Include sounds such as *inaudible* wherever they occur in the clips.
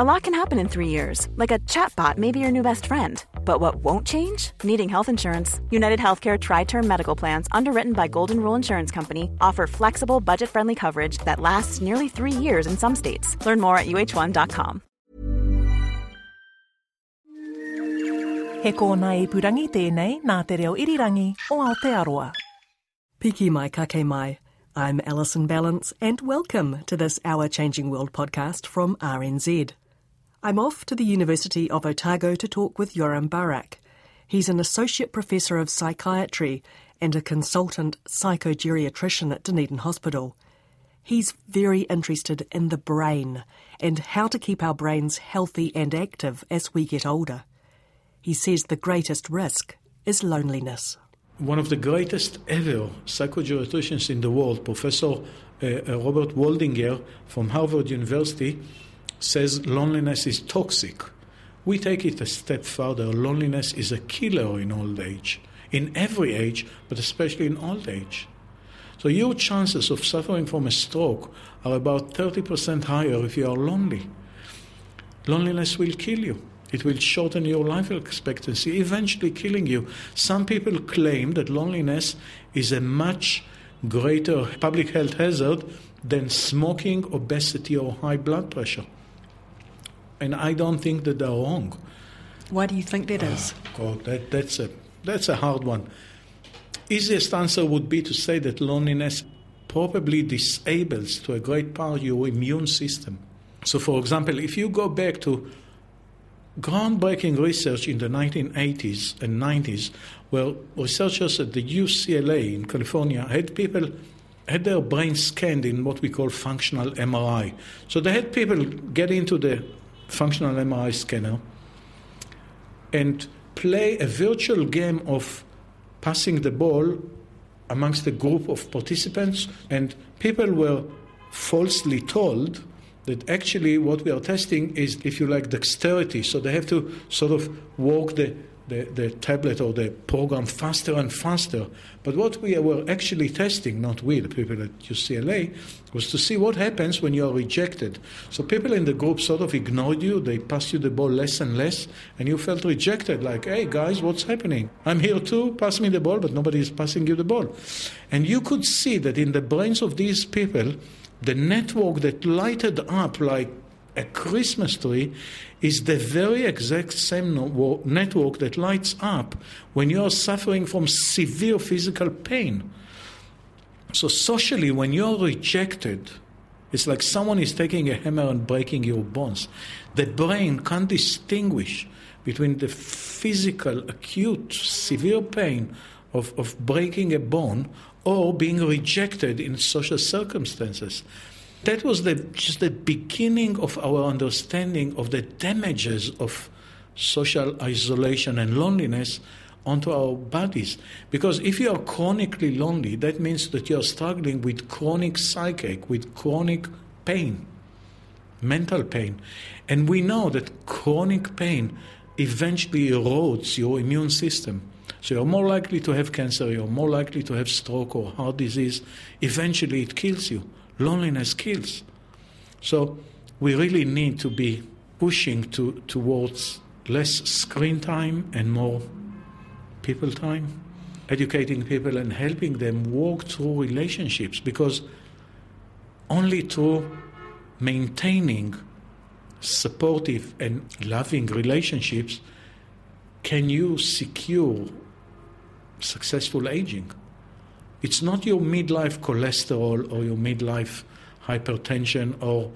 A lot can happen in three years, like a chatbot may be your new best friend. But what won't change? Needing health insurance. United Healthcare Tri Term Medical Plans, underwritten by Golden Rule Insurance Company, offer flexible, budget friendly coverage that lasts nearly three years in some states. Learn more at uh1.com. He kōna i purangi tēnei nā te reo irirangi o Aotearoa. Piki mai ka ke mai. I'm Alison Ballance, and welcome to this Our Changing World podcast from RNZ. I'm off to the University of Otago to talk with Yoram Barak. He's an associate professor of psychiatry and a consultant psychogeriatrician at Dunedin Hospital. He's very interested in the brain and how to keep our brains healthy and active as we get older. He says the greatest risk is loneliness. One of the greatest ever psychogeriatricians in the world, Professor uh, uh, Robert Waldinger from Harvard University, says loneliness is toxic. We take it a step further. Loneliness is a killer in old age, in every age, but especially in old age. So your chances of suffering from a stroke are about 30% higher if you are lonely. Loneliness will kill you. It will shorten your life expectancy, eventually killing you. Some people claim that loneliness is a much greater public health hazard than smoking, obesity, or high blood pressure. And I don't think that they're wrong. Why do you think that is? Oh, God, that, that's, a, that's a hard one. Easiest answer would be to say that loneliness probably disables to a great part your immune system. So, for example, if you go back to groundbreaking research in the 1980s and 90s, where researchers at the UCLA in California had people had their brains scanned in what we call functional MRI. So they had people get into the functional MRI scanner and play a virtual game of passing the ball amongst a group of participants, and people were falsely told that actually what we are testing is, if you like, dexterity. So they have to sort of walk the, the, the, tablet or the program faster and faster. But what we were actually testing, not we, the people at UCLA, was to see what happens when you are rejected. So people in the group sort of ignored you, they passed you the ball less and less, and you felt rejected, like, hey guys, what's happening? I'm here too, pass me the ball, but nobody is passing you the ball. And you could see that in the brains of these people, the network that lighted up like a Christmas tree is the very exact same network that lights up when you are suffering from severe physical pain. So, socially, when you're rejected, it's like someone is taking a hammer and breaking your bones. The brain can't distinguish between the physical, acute, severe pain of, of breaking a bone or being rejected in social circumstances. That was the, just the beginning of our understanding of the damages of social isolation and loneliness onto our bodies. Because if you are chronically lonely, that means that you are struggling with chronic psychic, with chronic pain, mental pain. And we know that chronic pain eventually erodes your immune system. So you're more likely to have cancer, you're more likely to have stroke or heart disease. Eventually, it kills you. Loneliness kills. So we really need to be pushing to, towards less screen time and more people time, educating people and helping them walk through relationships because only through maintaining supportive and loving relationships can you secure successful aging. It's not your midlife cholesterol or your midlife hypertension or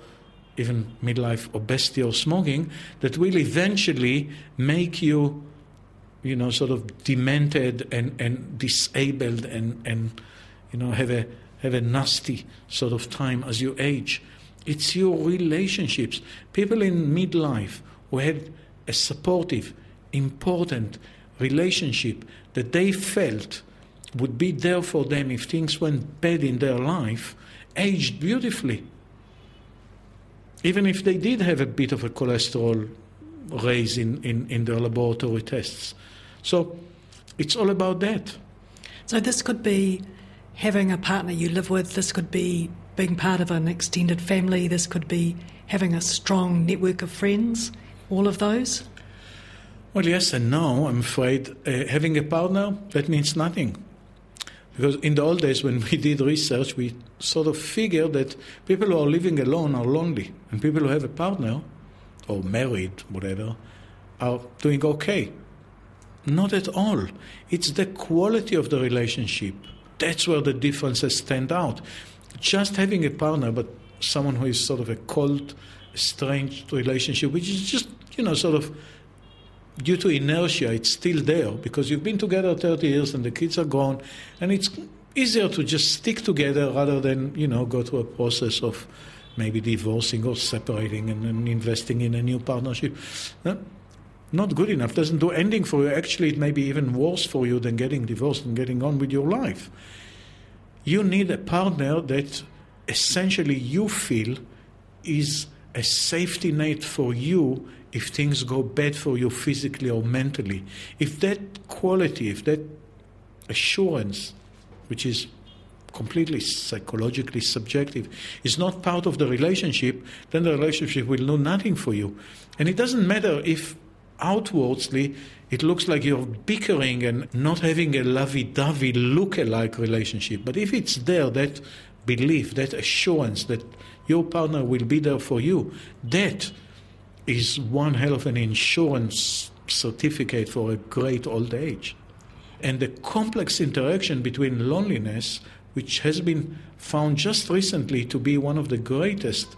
even midlife obesity or smoking that will eventually make you, you know, sort of demented and, and disabled and, and, you know, have a, have a nasty sort of time as you age. It's your relationships. People in midlife who had a supportive, important relationship that they felt would be there for them if things went bad in their life aged beautifully. Even if they did have a bit of a cholesterol raise in, in, in their laboratory tests. So it's all about that. So this could be having a partner you live with, this could be being part of an extended family, this could be having a strong network of friends, all of those? Well, yes and no. I'm afraid uh, having a partner, that means nothing. Because in the old days, when we did research, we sort of figured that people who are living alone are lonely, and people who have a partner, or married, whatever, are doing okay. Not at all. It's the quality of the relationship. That's where the differences stand out. Just having a partner, but someone who is sort of a cold, estranged relationship, which is just, you know, sort of due to inertia, it's still there because you've been together 30 years and the kids are gone, and it's easier to just stick together rather than, you know, go through a process of maybe divorcing or separating and then investing in a new partnership. No? Not good enough. Doesn't do anything for you. Actually, it may be even worse for you than getting divorced and getting on with your life. You need a partner that essentially you feel is a safety net for you if things go bad for you physically or mentally. If that quality, if that assurance, which is completely psychologically subjective, is not part of the relationship, then the relationship will do nothing for you. And it doesn't matter if outwardly it looks like you're bickering and not having a lovey-dovey look-alike relationship. But if it's there, that belief, that assurance that your partner will be there for you, that is one hell of an insurance certificate for a great old age. And the complex interaction between loneliness, which has been found just recently to be one of the greatest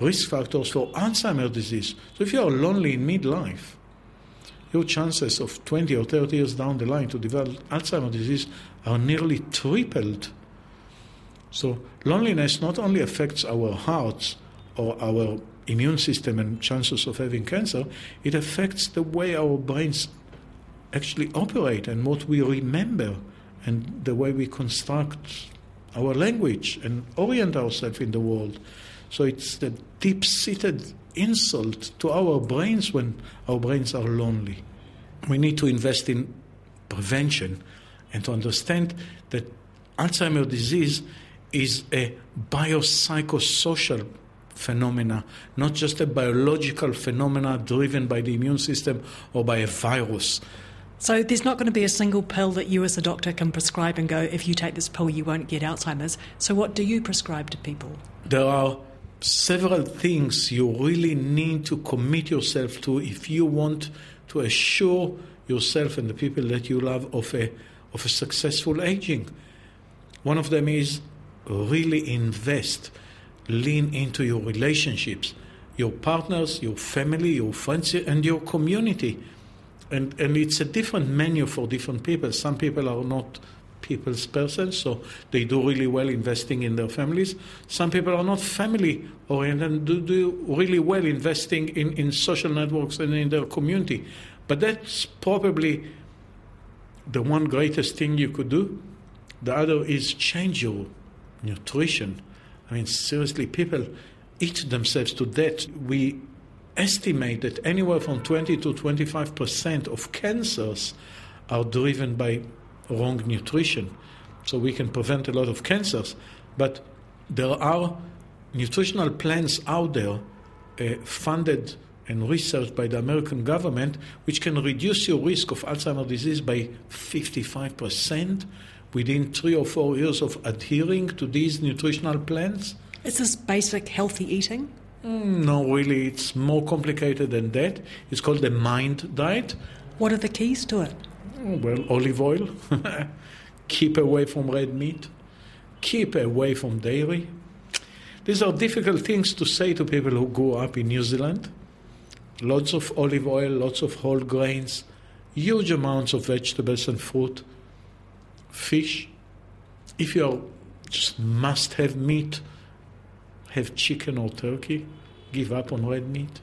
risk factors for Alzheimer's disease. So if you are lonely in midlife, your chances of 20 or 30 years down the line to develop Alzheimer's disease are nearly tripled. So loneliness not only affects our hearts or our immune system and chances of having cancer, it affects the way our brains actually operate and what we remember and the way we construct our language and orient ourselves in the world. So it's the deep seated insult to our brains when our brains are lonely. We need to invest in prevention and to understand that Alzheimer's disease is a biopsychosocial phenomena, not just a biological phenomena driven by the immune system or by a virus. So there's not going to be a single pill that you as a doctor can prescribe and go, if you take this pill, you won't get Alzheimer's. So what do you prescribe to people? There are several things you really need to commit yourself to if you want to assure yourself and the people that you love of a, of a successful aging. One of them is really invest lean into your relationships, your partners, your family, your friends, and your community. And, and it's a different menu for different people. Some people are not people's persons, so they do really well investing in their families. Some people are not family oriented and do, do really well investing in, in social networks and in their community. But that's probably the one greatest thing you could do. The other is change your nutrition I mean, seriously, people eat themselves to death. We estimate that anywhere from 20 to 25 percent of cancers are driven by wrong nutrition. So we can prevent a lot of cancers. But there are nutritional plans out there uh, funded and researched by the American government which can reduce your risk of Alzheimer's disease by 55 percent within three or four years of adhering to these nutritional plans. Is this basic healthy eating? Mm, no, really, it's more complicated than that. It's called the MIND diet. What are the keys to it? Mm, well, olive oil. *laughs* Keep away from red meat. Keep away from dairy. These are difficult things to say to people who grew up in New Zealand. Lots of olive oil, lots of whole grains, huge amounts of vegetables and fruit fish. If you just must have meat, have chicken or turkey. Give up on red meat.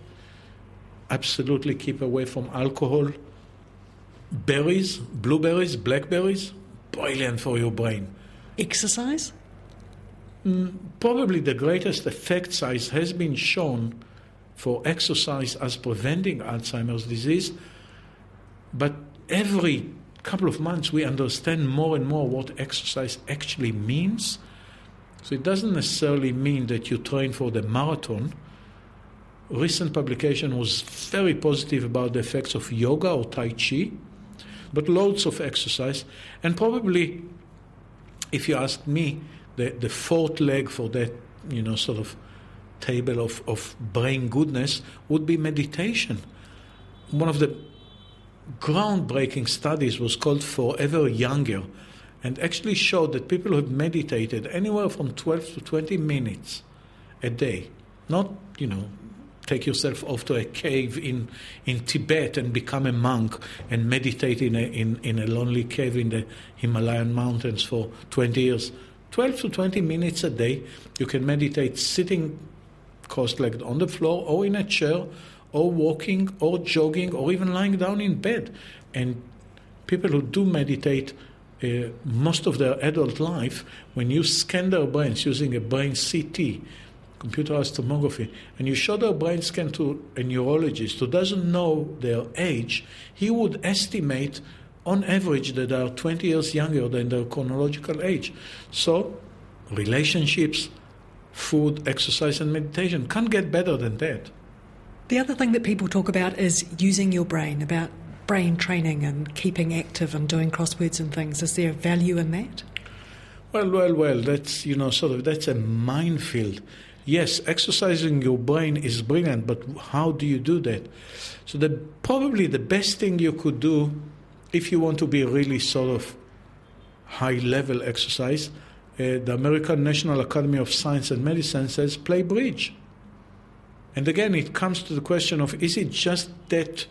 Absolutely keep away from alcohol. Berries, blueberries, blackberries, brilliant for your brain. Exercise? Mm, probably the greatest effect size has been shown for exercise as preventing Alzheimer's disease, but every couple of months, we understand more and more what exercise actually means. So it doesn't necessarily mean that you train for the marathon. Recent publication was very positive about the effects of yoga or Tai Chi, but loads of exercise. And probably, if you ask me, the, the fourth leg for that, you know, sort of table of, of brain goodness would be meditation. One of the groundbreaking studies was called Forever Younger and actually showed that people who have meditated anywhere from 12 to 20 minutes a day, not, you know, take yourself off to a cave in, in Tibet and become a monk and meditate in a, in, in a lonely cave in the Himalayan mountains for 20 years. 12 to 20 minutes a day, you can meditate sitting cross legged on the floor or in a chair or walking or jogging or even lying down in bed. And people who do meditate uh, most of their adult life, when you scan their brains using a brain CT, computerized tomography, and you show their brain scan to a neurologist who doesn't know their age, he would estimate on average that they are 20 years younger than their chronological age. So, relationships, food, exercise, and meditation can't get better than that. The other thing that people talk about is using your brain, about brain training and keeping active and doing crosswords and things. Is there value in that? Well, well, well, that's, you know, sort of, that's a minefield. Yes, exercising your brain is brilliant, but how do you do that? So, the, probably the best thing you could do if you want to be really sort of high level exercise, uh, the American National Academy of Science and Medicine says play bridge. And again, it comes to the question of is it just that,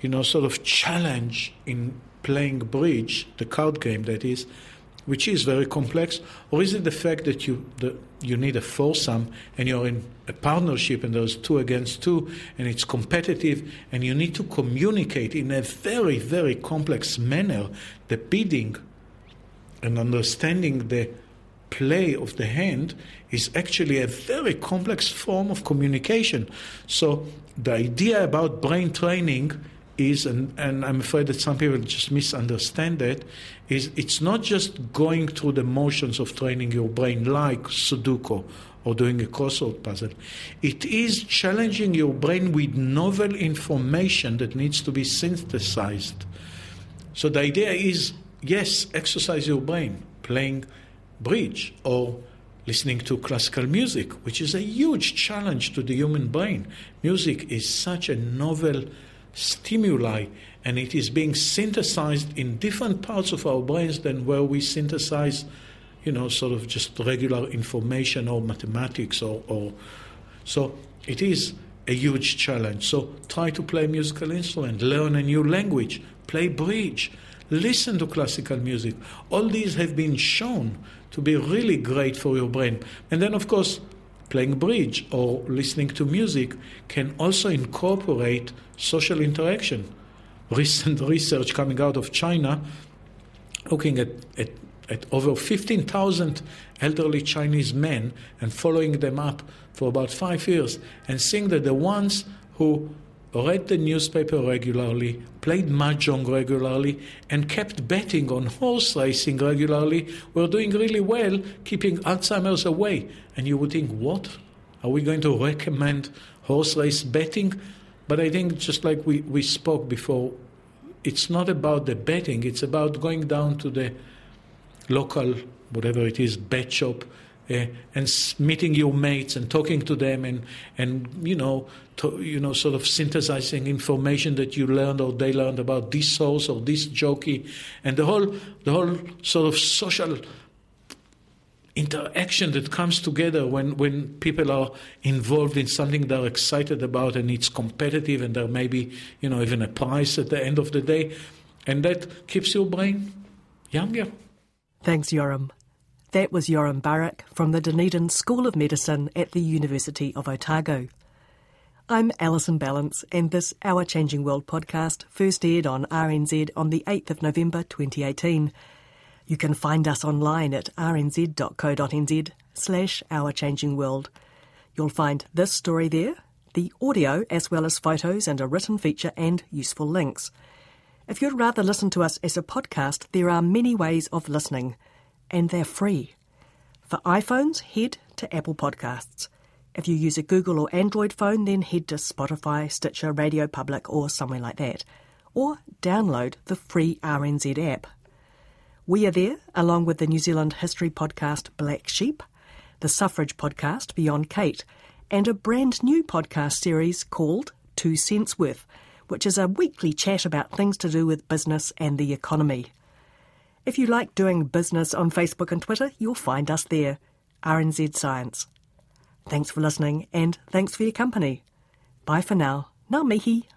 you know, sort of challenge in playing bridge, the card game that is, which is very complex, or is it the fact that you the, you need a foursome and you're in a partnership and there's two against two and it's competitive and you need to communicate in a very very complex manner the bidding and understanding the play of the hand is actually a very complex form of communication. So the idea about brain training is, and, and I'm afraid that some people just misunderstand that, is it's not just going through the motions of training your brain like Sudoku or doing a crossword puzzle. It is challenging your brain with novel information that needs to be synthesized. So the idea is yes, exercise your brain, playing bridge or listening to classical music, which is a huge challenge to the human brain. Music is such a novel stimuli and it is being synthesized in different parts of our brains than where we synthesize you know sort of just regular information or mathematics or, or so it is a huge challenge so try to play a musical instrument learn a new language play bridge listen to classical music all these have been shown to be really great for your brain and then of course playing bridge or listening to music can also incorporate social interaction. *laughs* Recent research coming out of China looking at, at, at over 15,000 elderly Chinese men and following them up for about five years and seeing that the ones who read the newspaper regularly, played mahjong regularly, and kept betting on horse racing regularly were doing really well, keeping Alzheimer's away. And you would think, what? Are we going to recommend horse race betting? But I think, just like we, we spoke before, it's not about the betting, it's about going down to the local, whatever it is, bet shop uh, and meeting your mates and talking to them and and you know to, you know sort of synthesizing information that you learned or they learned about this horse or this jockey and the whole the whole sort of social interaction that comes together when, when people are involved in something they're excited about and it's competitive and there may be you know even a prize at the end of the day. And that keeps your brain younger. Thanks yoram that was Yoram Barak from the Dunedin School of Medicine at the University of Otago. I'm Alison Ballance, and this Our Changing World podcast first aired on RNZ on the 8th of November 2018. You can find us online at rnz.co.nz slash Our Changing World. You'll find this story there, the audio as well as photos and a written feature and useful links. If you'd rather listen to us as a podcast, there are many ways of listening – and they're free. For iPhones, head to Apple Podcasts. If you use a Google or Android phone, then head to Spotify, Stitcher, RadioPublic, or somewhere like that. Or download the free RNZ app. We are there, along with the New Zealand history podcast Black Sheep, the suffrage podcast Beyond Kate, and a brand new podcast series called Two Cents Worth, which is a weekly chat about things to do with business and the economy. If you like doing business on Facebook and Twitter, you'll find us there, RNZ Science. Thanks for listening and thanks for your company. Bye for now. Ngā mihi.